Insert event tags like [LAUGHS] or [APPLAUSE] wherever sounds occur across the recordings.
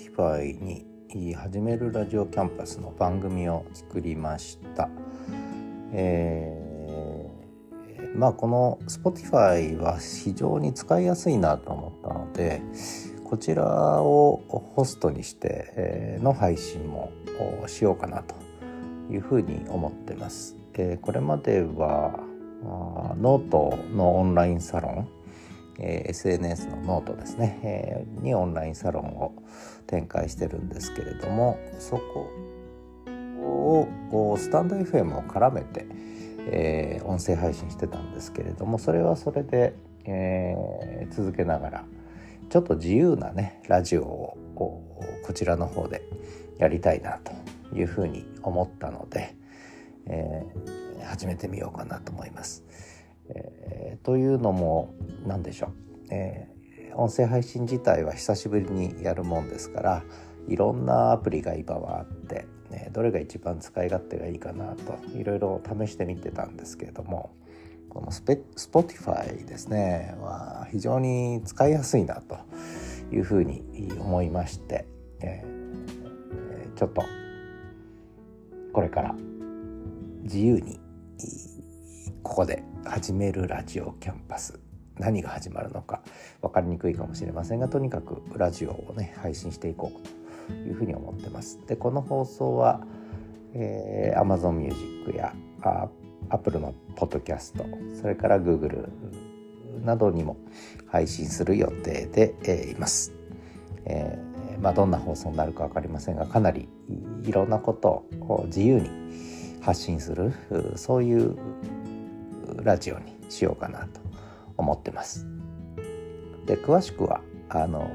Spotify に始めるラジオキャンパスの番組を作りました。えー、まあこの Spotify は非常に使いやすいなと思ったのでこちらをホストにしての配信もしようかなというふうに思ってます。えこれまではノートのオンラインサロンえ SNS のノートですね、えー、にオンラインサロンを展開してるんですけれどもそこをスタンド FM を絡めて、えー、音声配信してたんですけれどもそれはそれで、えー、続けながらちょっと自由なねラジオをこちらの方でやりたいなというふうに思ったので、えー、始めてみようかなと思います。えー、というのも何でしょう、え、音声配信自体は久しぶりにやるもんですからいろんなアプリが今はあって、ね、どれが一番使い勝手がいいかなといろいろ試してみてたんですけれどもこのスペ Spotify ですねは非常に使いやすいなというふうに思いまして、えー、ちょっとこれから自由にここで始めるラジオキャンパス何が始まるのか分かりにくいかもしれませんがとにかくラジオをね配信していこうというふうに思ってます。でこの放送は、えー、Amazon Music やあ Apple のポッドキャストそれから Google などにも配信する予定で、えー、います。えー、まあ、どんな放送になるか分かりませんがかなりいろんなことを自由に発信するそういうラジオにしようかなと思ってます。で詳しくはあの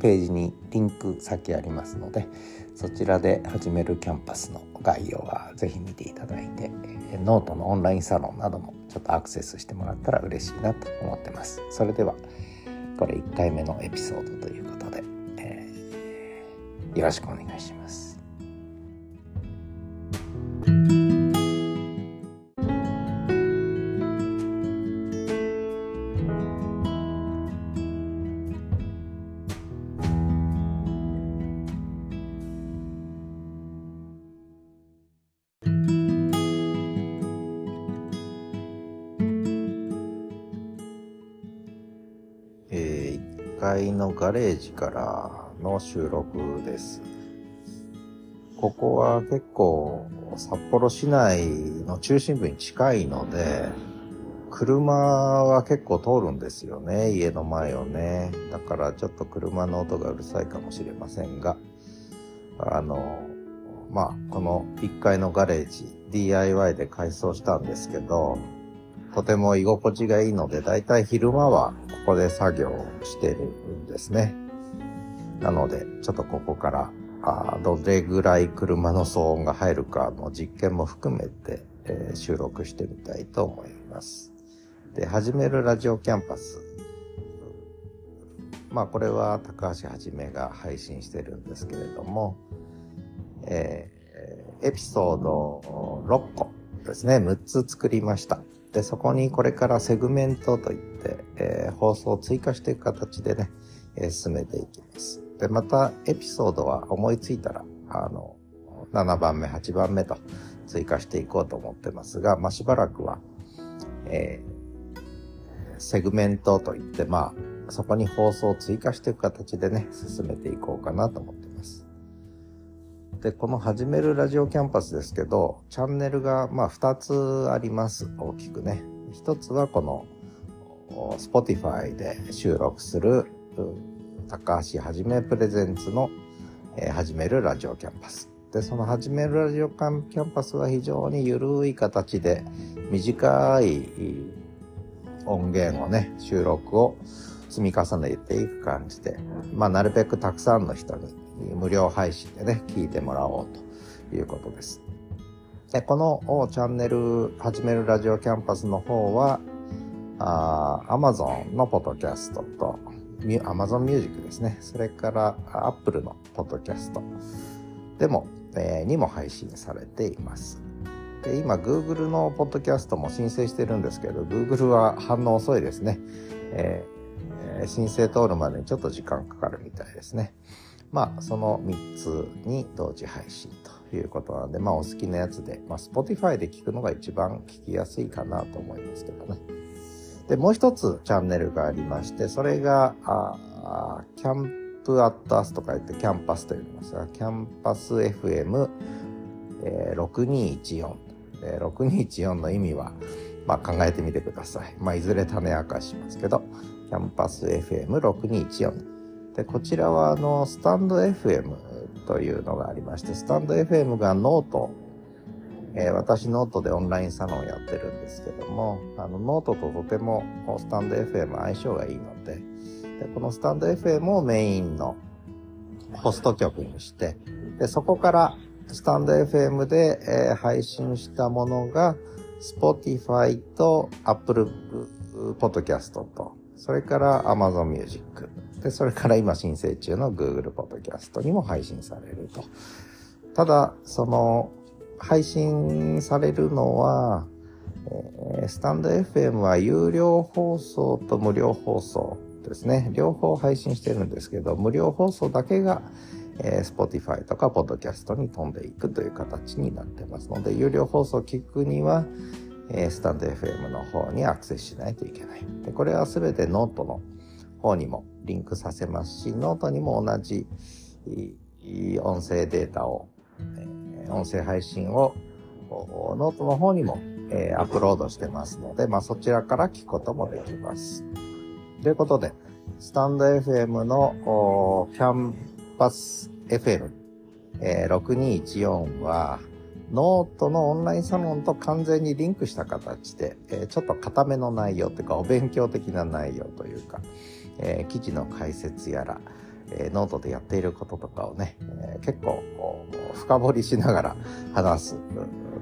ページにリンク先ありますのでそちらで始めるキャンパスの概要はぜひ見ていただいてノートのオンラインサロンなどもちょっとアクセスしてもらったら嬉しいなと思ってます。それではこれ1回目のエピソードということで、えー、よろしくお願いします。ガレージからの収録です。ここは結構札幌市内の中心部に近いので、車は結構通るんですよね、家の前をね。だからちょっと車の音がうるさいかもしれませんが、あの、まあ、この1階のガレージ DIY で改装したんですけど、とても居心地がいいので、だいたい昼間はここで作業してるんですね。なので、ちょっとここから、あどれぐらい車の騒音が入るかの実験も含めて、えー、収録してみたいと思います。で、始めるラジオキャンパス。まあ、これは高橋はじめが配信してるんですけれども、えー、エピソード6個ですね、6つ作りました。で、そこにこれからセグメントといって、えー、放送を追加していく形でね、えー、進めていきます。で、またエピソードは思いついたら、あの、7番目、8番目と追加していこうと思ってますが、まあ、しばらくは、えー、セグメントといって、まあ、そこに放送を追加していく形でね、進めていこうかなと思って。で、この始めるラジオキャンパスですけど、チャンネルがまあ2つあります。大きくね。一つはこの Spotify で収録する高橋はじめプレゼンツの、えー、始めるラジオキャンパス。で、その始めるラジオキャンパスは非常に緩い形で短い音源をね、収録を積み重ねていく感じで、まあなるべくたくさんの人に無料配信でね、聞いてもらおうということです。でこのチャンネル、始めるラジオキャンパスの方は、あ Amazon のポッドキャストと、Amazon Music ですね。それから Apple のポッドキャストでも、えー、にも配信されています。で今、Google のポッドキャストも申請してるんですけど、Google は反応遅いですね。ええー、申請通るまでにちょっと時間かかるみたいですね。まあ、その3つに同時配信ということなんで、まあ、お好きなやつで、まあ、Spotify で聞くのが一番聞きやすいかなと思いますけどね。で、もう一つチャンネルがありまして、それが、あ camp at us とか言ってキャンパスと言いますが、キャンパス FM、えー、6214。えー、6214の意味は、まあ、考えてみてください。まあ、いずれ種明かしますけど、キャンパス FM6214。で、こちらは、あの、 stand.fm というのがありまして、 stand.fm が note、えー、私ノートでオンラインサロンやってるんですけども、あの、ノートととてもスタンド FM 相性がいいので、でこのスタンド FM をメインのホスト局にして、で、そこからスタンド FM で、えー、配信したものが、Spotify と Apple Podcast と、それから Amazon Music。で、それから今申請中の Google Podcast にも配信されると。ただ、その、配信されるのは、えー、スタンド FM は有料放送と無料放送ですね。両方配信してるんですけど、無料放送だけが、えー、Spotify とか Podcast に飛んでいくという形になってますので、有料放送を聞くには、えー、スタンド FM の方にアクセスしないといけない。でこれはすべてノートの方にもリンクさせますし、ノートにも同じ音声データを、音声配信をノートの方にも、え、アップロードしてますので、まあ、そちらから聞くこともできます。ということで、スタンド FM のキャンパス FM、えー、6214は、ノートのオンラインサロンと完全にリンクした形で、え、ちょっと固めの内容というか、お勉強的な内容というか、え、記事の解説やら、え、ノートでやっていることとかをね、え、結構深掘りしながら話す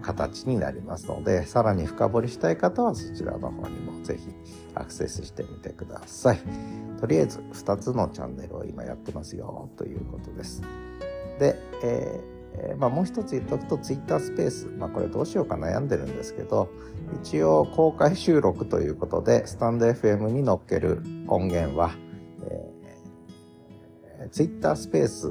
形になりますので、さらに深掘りしたい方はそちらの方にもぜひアクセスしてみてください。とりあえず2つのチャンネルを今やってますよということです。で、えーまあ、もう一つ言っとくと Twitter スペース、まあ、これどうしようか悩んでるんですけど一応公開収録ということでスタンド FM に載っける音源は、えー、Twitter スペース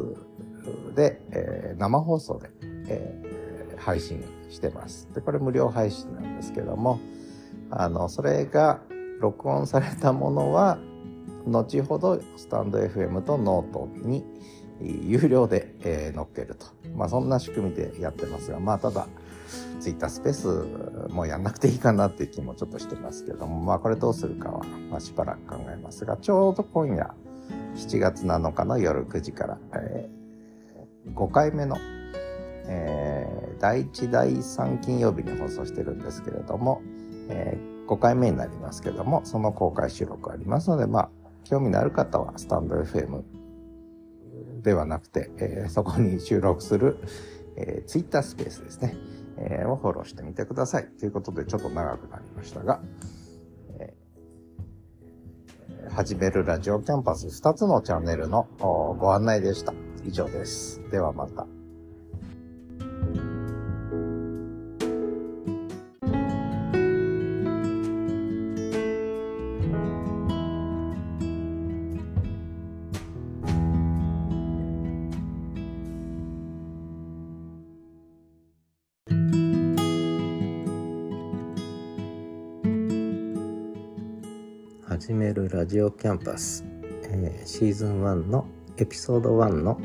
で、えー、生放送で、えー、配信してます。で、これ無料配信なんですけども、あの、それが録音されたものは、後ほどスタンド FM とノートに有料で、えー、載っけると。まあそんな仕組みでやってますが、まあただ、ツイッタースペースもやんなくていいかなっていう気もちょっとしてますけども、まあこれどうするかは、まあ、しばらく考えますが、ちょうど今夜7月7日の夜9時から、えー、5回目の、えー、第1第3金曜日に放送してるんですけれども、えー、5回目になりますけども、その公開収録ありますので、まあ、興味のある方はスタンド FM ではなくて、えー、そこに収録する、えー、Twitter スペースですね、えー、をフォローしてみてください。ということで、ちょっと長くなりましたが、えー、始めるラジオキャンパス2つのチャンネルのご案内でした。以上です。ではまた。始めるラジオキャンパス、えー、シーズン1のエピソード1の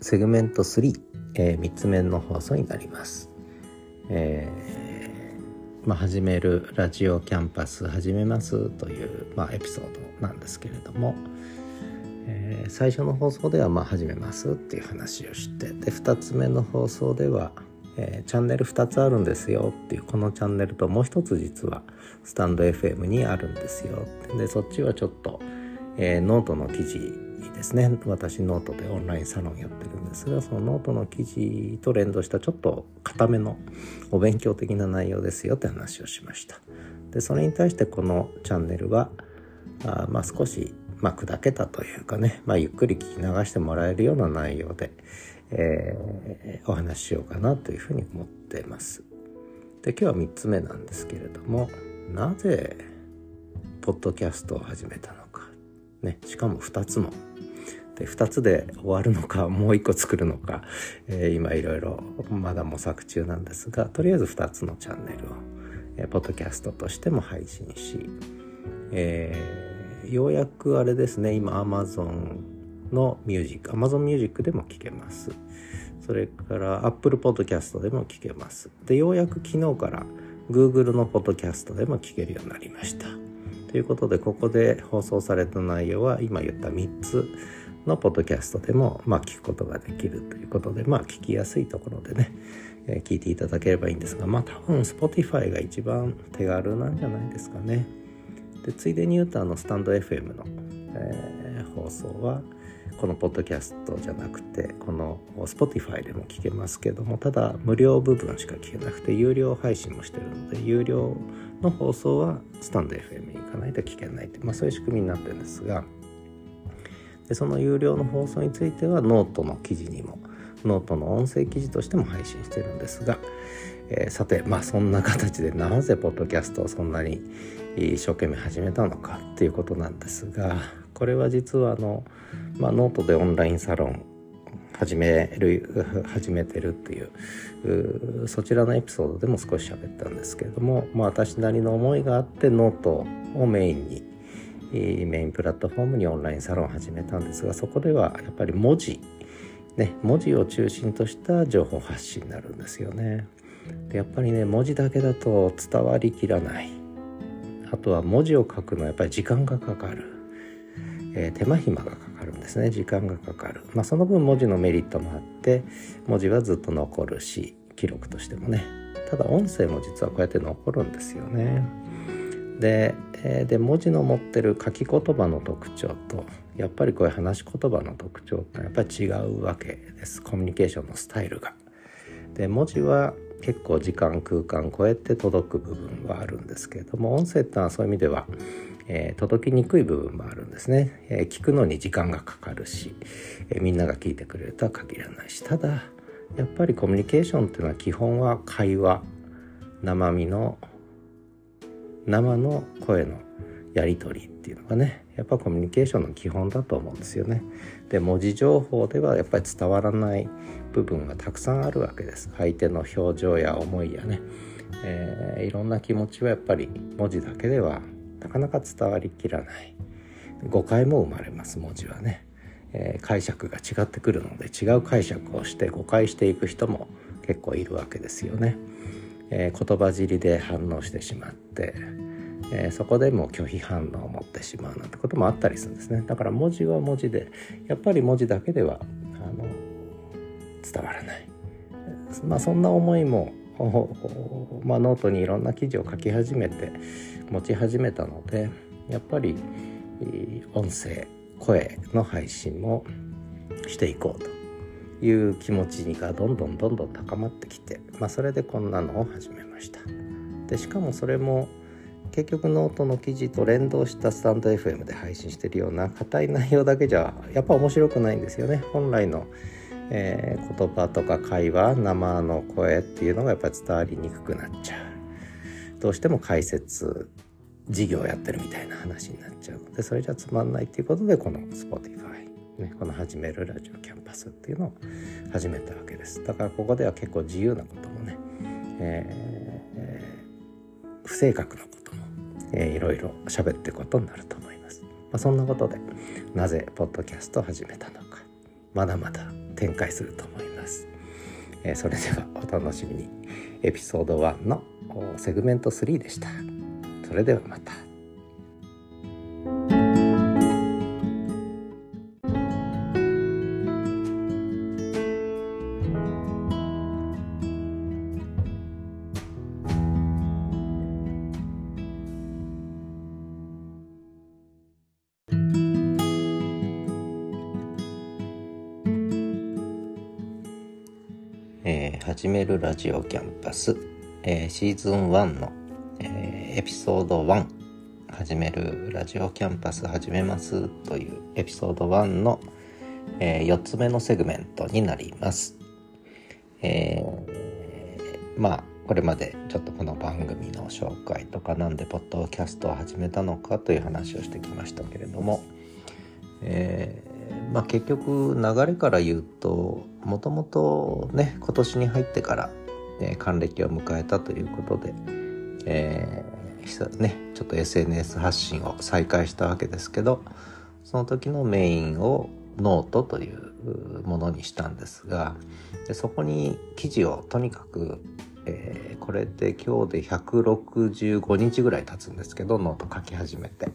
セグメント3、えー、3つ目の放送になります。えー、まあ、始めるラジオキャンパス始めますという、まあ、エピソードなんですけれども、えー、最初の放送ではまあ始めますっていう話をしてで2つ目の放送ではえー、チャンネル2つあるんですよっていうこのチャンネルともう一つ実はスタンド FM にあるんですよでそっちはちょっと、えー、ノートの記事ですね。私ノートでオンラインサロンやってるんです。がそのノートの記事と連動したちょっと固めのお勉強的な内容ですよって話をしました。でそれに対してこのチャンネルはあまあ少しまあ、砕けたというかね、まあ、ゆっくり聞き流してもらえるような内容で、えー、お話ししようかなというふうに思ってます。で今日は3つ目なんですけれどもなぜポッドキャストを始めたのか、ね、しかも2つもで2つで終わるのかもう1個作るのか、えー、今いろいろまだ模索中なんですがとりあえず2つのチャンネルを、えー、ポッドキャストとしても配信し、えー、ようやくあれですね今 Amazon のミュージック Amazon ミュージックでも聴けます。それから Apple Podcast でも聴けます。でようやく昨日から Google のポッドキャストでも聴けるようになりました。ということでここで放送された内容は今言った3つのポッドキャストでも、まあ、聞くことができるということで、まあ、聞きやすいところでね、えー、聞いていただければいいんですが、まあ、多分 Spotify が一番手軽なんじゃないですかね。でついでに言うとあのスタンド FM の、えー、放送はこのポッドキャストじゃなくてこの Spotify でも聞けますけどもただ無料部分しか聞けなくて有料配信もしてるので有料の放送はスタンド FM に行かないと聞けないという、まあ、そういう仕組みになってるんですがでその有料の放送についてはノートの記事にもノートの音声記事としても配信してるんですが、えー、さてまあそんな形でなぜポッドキャストをそんなに一生懸命始めたのかっていうことなんですがこれは実はあの、まあ、ノートでオンラインサロン始める始めてるっていうそちらのエピソードでも少し喋ったんですけれども、まあ、私なりの思いがあってノートをメインにメインプラットフォームにオンラインサロンを始めたんですがそこではやっぱり文字ね文字を中心とした情報発信になるんですよね。でやっぱりね文字だけだと伝わりきらないあとは文字を書くのはやっぱり時間がかかる、えー、手間暇がかかるんですね。時間がかかる。まあその分文字のメリットもあって文字はずっと残るし記録としてもね。ただ音声も実はこうやって残るんですよね。で,、えー、で文字の持ってる書き言葉の特徴とやっぱりこういう話し言葉の特徴ってやっぱり違うわけです。コミュニケーションのスタイルが。で文字は結構時間空間超えて届く部分はあるんですけれども音声ってのはそういう意味では、えー、届きにくい部分もあるんですね、えー、聞くのに時間がかかるし、えー、みんなが聞いてくれるとは限らないし。ただやっぱりコミュニケーションっていうのは基本は会話生身の生の声のやり取りっていうのがね。やっぱコミュニケーションの基本だと思うんですよね。で文字情報ではやっぱり伝わらない部分がたくさんあるわけです。相手の表情や思いやね、えー、いろんな気持ちはやっぱり文字だけではなかなか伝わりきらない。誤解も生まれます文字はね、えー、解釈が違ってくるので違う解釈をして誤解していく人も結構いるわけですよね、えー、言葉尻で反応してしまってえー、そこでも拒否反応を持ってしまうなんてこともあったりするんですね。だから文字は文字でやっぱり文字だけではあの伝わらない。まあそんな思いも、まあ、ノートにいろんな記事を書き始めて持ち始めたのでやっぱり音声声の配信もしていこうという気持ちがどんどんどんどん高まってきて、まあ、それでこんなのを始めました。でしかもそれも結局ノートの記事と連動したスタンド FM で配信してるような硬い内容だけじゃやっぱ面白くないんですよね本来の、えー、言葉とか会話生の声っていうのがやっぱり伝わりにくくなっちゃう。どうしても解説事業やってるみたいな話になっちゃう。のでそれじゃつまんないっていうことでこの Spotify ね、この始めるラジオキャンパスっていうのを始めたわけです。だからここでは結構自由なこともね、えーえー、不正確なこともえー、いろいろ喋っていくことになると思います。まあ、そんなことでなぜポッドキャストを始めたのか。まだまだ展開すると思います。えー、それではお楽しみにエピソード1のセグメント3でした。それではまた。ラジオキャンパス、えー、シーズン1の、えー、エピソード1始めるラジオキャンパス始めますというエピソード1の、えー、4つ目のセグメントになります。えー、まあこれまでちょっとこの番組の紹介とかなんでポッドキャストを始めたのかという話をしてきましたけれども、えー、まあ、結局流れから言うともともとね今年に入ってから、還暦を迎えたということで、えー、ね、ちょっと SNS 発信を再開したわけですけどその時のメインをノートというものにしたんですがでそこに記事をとにかく、えー、これで今日で165日ぐらい経つんですけどノート書き始めて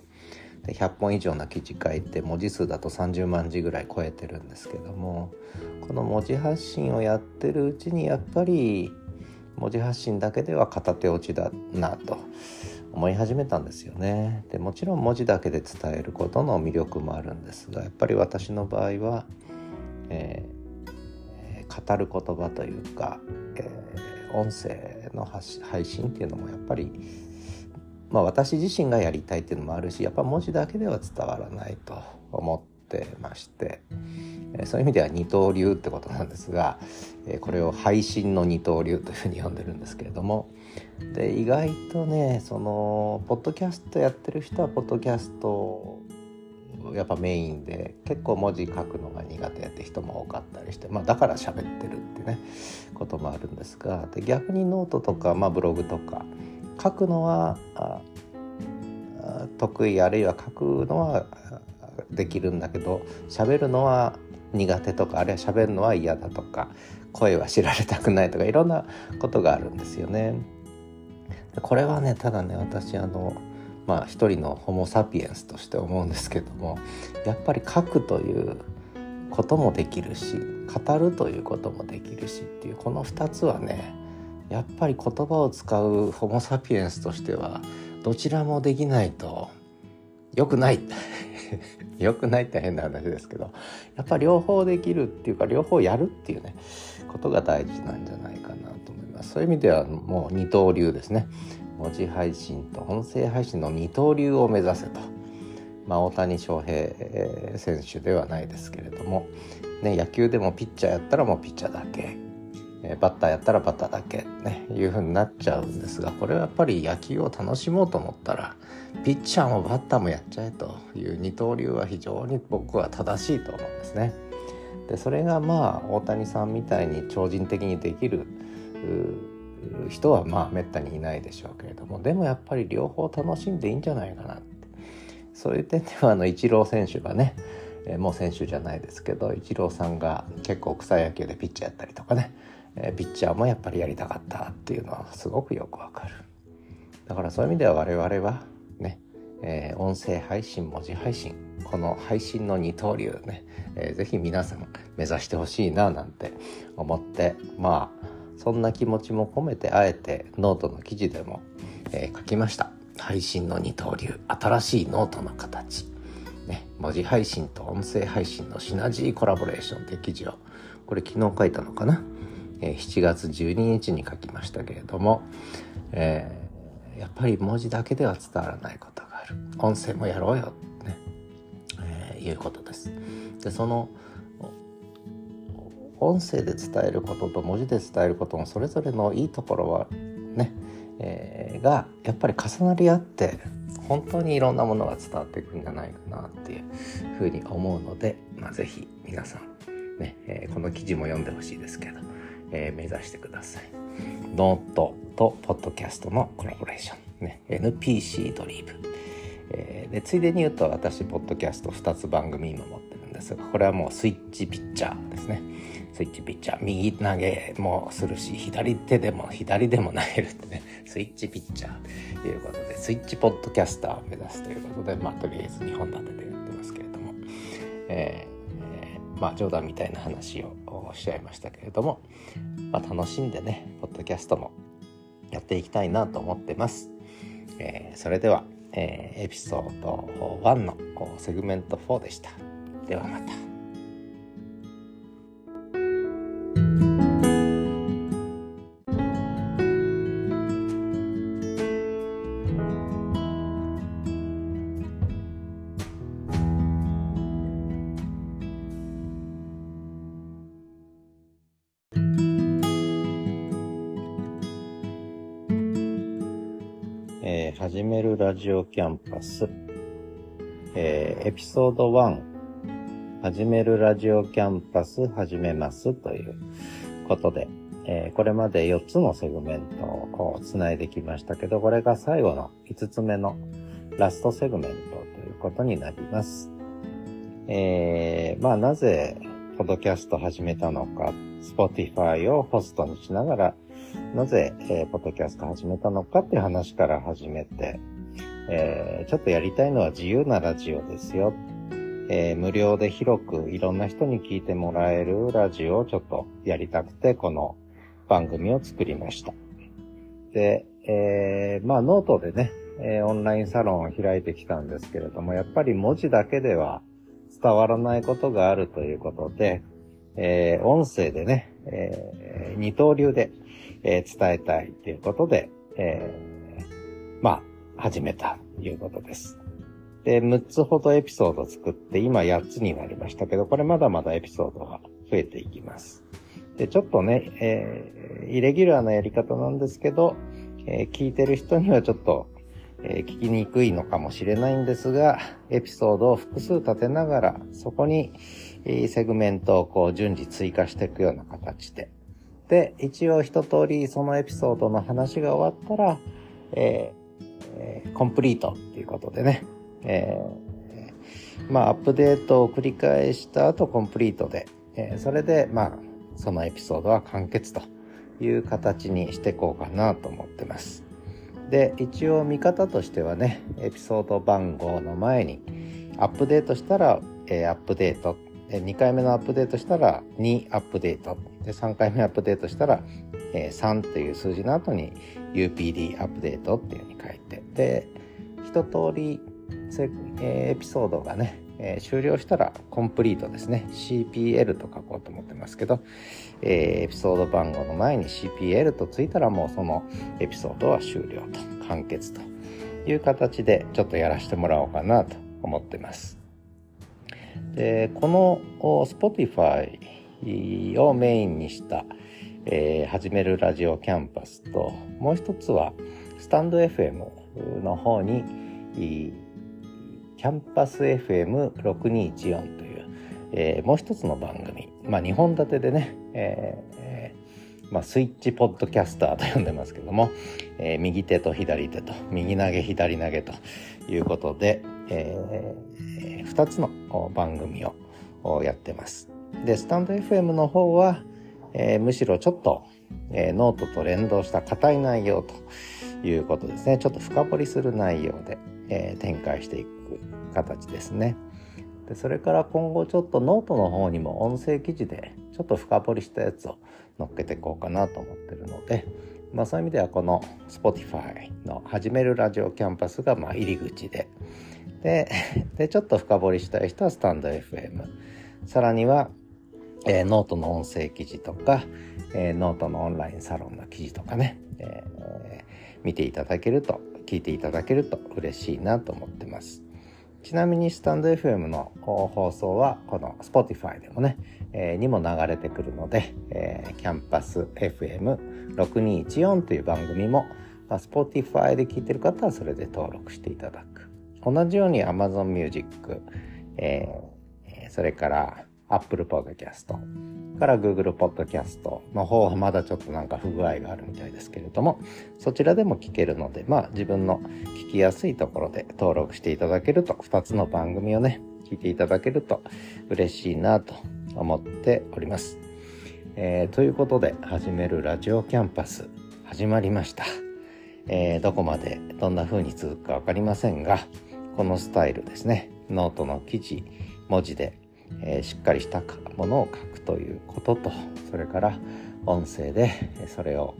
で100本以上の記事書いて文字数だと30万字ぐらい超えてるんですけどもこの文字発信をやってるうちにやっぱり文字発信だけでは片手落ちだなと思い始めたんですよね。でもちろん文字だけで伝えることの魅力もあるんですがやっぱり私の場合は、えー、語る言葉というか、えー、音声の配信っていうのもやっぱり、まあ、私自身がやりたいっていうのもあるしやっぱ文字だけでは伝わらないと思ってまして。えそういう意味では二刀流ってことなんですがえこれを配信の二刀流というふうに呼んでるんですけれどもで意外とねそのポッドキャストやってる人はポッドキャストやっぱメインで結構文字書くのが苦手やって人も多かったりして、まあ、だから喋ってるってねこともあるんですがで逆にノートとか、まあ、ブログとか書くのは得意あるいは書くのはできるんだけど喋るのは苦手とかあるいは喋るのは嫌だとか声は知られたくないとかいろんなことがあるんですよね。これはねただね私あのまあ一人のホモ・サピエンスとして思うんですけどもやっぱり書くということもできるし語るということもできるしっていうこの2つはねやっぱり言葉を使うホモ・サピエンスとしてはどちらもできないと良くない [LAUGHS] 良くないって変な話ですけどやっぱ両方できるっていうか両方やるっていうねことが大事なんじゃないかなと思います。そういう意味ではもう二刀流ですね。文字配信と音声配信の二刀流を目指せと。まあ、大谷翔平選手ではないですけれども、ね、野球でもピッチャーやったらもうピッチャーだけ。バッターやったらバッターだけねいう風になっちゃうんですがこれはやっぱり野球を楽しもうと思ったらピッチャーもバッターもやっちゃえという二刀流は非常に僕は正しいと思うんですね。でそれがまあ大谷さんみたいに超人的にできる人はまあめったにいないでしょうけれどもでもやっぱり両方楽しんでいいんじゃないかなってそういう点ではあのイチロー選手がね、もう選手じゃないですけどイチローさんが結構草野球でピッチャーやったりとかね、えピッチャーもやっぱりやりたかったっていうのはすごくよくわかる。だからそういう意味では我々はねえー、音声配信文字配信この配信の二刀流ね、えー、ぜひ皆さん目指してほしいななんて思ってまあそんな気持ちも込めてあえてノートの記事でも、えー、書きました。配信の二刀流新しいノートの形。ね、文字配信と音声配信のシナジーコラボレーションって記事をこれ昨日書いたのかな、7月12日に書きましたけれども、えー、やっぱり文字だけでは伝わらないことがある。音声もやろうよってね、えー、いうことです。でその音声で伝えることと文字で伝えることのそれぞれのいいところはね、えー、がやっぱり重なり合って本当にいろんなものが伝わっていくんじゃないかなっていうふうに思うので、まあ、是非皆さんね、えー、この記事も読んでほしいですけど、えー、目指してください。ノートとポッドキャストのコラボレーション、ね、NPC ドリーム。えー、でついでに言うと私ポッドキャスト2つ番組今持ってるんですがこれはもうスイッチピッチャーですね。スイッチピッチャー。右投げもするし左手でも左でも投げるってね。スイッチピッチャーということでスイッチポッドキャスターを目指すということでまあとりあえず2本立ててやってますけれども、えー、まあ冗談みたいな話をしちゃいましたけれども、まあ、楽しんでねポッドキャストもやっていきたいなと思ってます。えー、それではえー、エピソード1のセグメント4でした。ではまた。え始めるラジオキャンパス、えー、エピソード1、始めるラジオキャンパス始めますということで、えー、これまで4つのセグメントを繋いできましたけど、これが最後の5つ目のラストセグメントということになります。えー、まあなぜ、ポッドキャスト始めたのか、Spotify をホストにしながら、なぜ、えー、ポッドキャスト始めたのかっていう話から始めて、えー、ちょっとやりたいのは自由なラジオですよ。えー、無料で広くいろんな人に聞いてもらえるラジオをちょっとやりたくて、この番組を作りました。で、えー、まあノートでね、えー、オンラインサロンを開いてきたんですけれども、やっぱり文字だけでは伝わらないことがあるということで、えー、音声でね、えー、二刀流で、えー、伝えたいということで、えー、まあ、始めたということです。で、6つほどエピソード作って、今8つになりましたけど、これまだまだエピソードが増えていきます。で、ちょっとね、えー、イレギュラーなやり方なんですけど、えー、聞いてる人にはちょっと、えー、聞きにくいのかもしれないんですが、エピソードを複数立てながら、そこに、えセグメントをこう順次追加していくような形で。で、一応一通りそのエピソードの話が終わったら、えー、コンプリートっていうことでね、えー、まあ、アップデートを繰り返した後コンプリートで、えー、それで、まあ、そのエピソードは完結という形にしていこうかなと思ってます。で、一応見方としてはね、エピソード番号の前に、アップデートしたら、えー、アップデート。2回目のアップデートしたら2アップデート。で、3回目アップデートしたら、えー、3っていう数字の後に UPD アップデートっていうふうに書いて。で、一通り、エピソードがね、えー、終了したらコンプリートですね CPL と書こうと思ってますけど、えー、エピソード番号の前に CPL とついたらもうそのエピソードは終了と完結という形でちょっとやらせてもらおうかなと思ってますでこの Spotify をメインにした、えー、始めるラジオキャンパスともう一つはスタンド FM の方にキャンパス FM6214 という、えー、もう一つの番組、まあ、2本立てでね、えーまあ、スイッチポッドキャスターと呼んでますけども、えー、右手と左手と右投げ左投げということで、えー、2つの番組をやってます。で、スタンド FM の方は、えー、むしろちょっと、えー、ノートと連動した硬い内容ということですね。ちょっと深掘りする内容で、えー、展開していく形ですね。でそれから今後ちょっとノートの方にも音声記事でちょっと深掘りしたやつを載っけていこうかなと思ってるので、まあ、そういう意味ではこの Spotify の「始めるラジオキャンパス」がまあ入り口でででちょっと深掘りしたい人はスタンド FM さらには、えー、ノートの音声記事とか、えー、ノートのオンラインサロンの記事とかね、えー、見ていただけると聞いていただけると嬉しいなと思ってます。ちなみにスタンド FM の放送はこの Spotify でもね、えー、にも流れてくるので、えー、キャンパス FM6214 という番組も、まあ、Spotify で聞いてる方はそれで登録していただく。同じように Amazon Music、えー、それから Apple Podcast から Google Podcast の方はまだちょっとなんか不具合があるみたいですけれどもそちらでも聞けるのでまあ自分の聞きやすいところで登録していただけると2つの番組をね聞いていただけると嬉しいなと思っております。えー、ということで始めるラジオキャンパス始まりました。えー、どこまでどんな風に続くか分かりませんがこのスタイルですねノートの記事文字でえー、しっかりしたものを書くということとそれから音声でそれを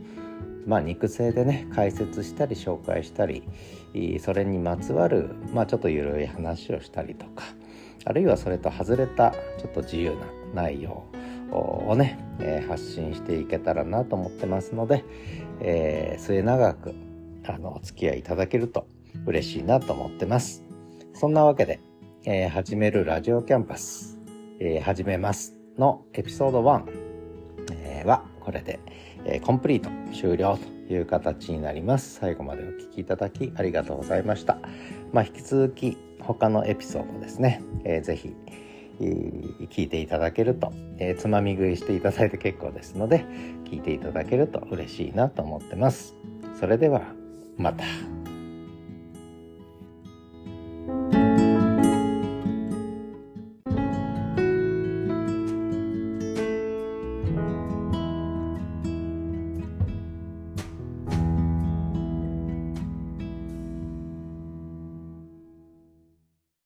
まあ肉声でね解説したり紹介したりそれにまつわるまあちょっとゆるい話をしたりとかあるいはそれと外れたちょっと自由な内容をね、えー、発信していけたらなと思ってますので、えー、末永くあのお付き合いいただけると嬉しいなと思ってます。そんなわけで、えー、始めるラジオキャンパスえー、始めますのエピソード1、えー、はこれで、えー、コンプリート終了という形になります。最後までお聴きいただきありがとうございました。まあ引き続き他のエピソードですね、えー、ぜひ聞いていただけると、えー、つまみ食いしていただいて結構ですので聞いていただけると嬉しいなと思ってます。それではまた。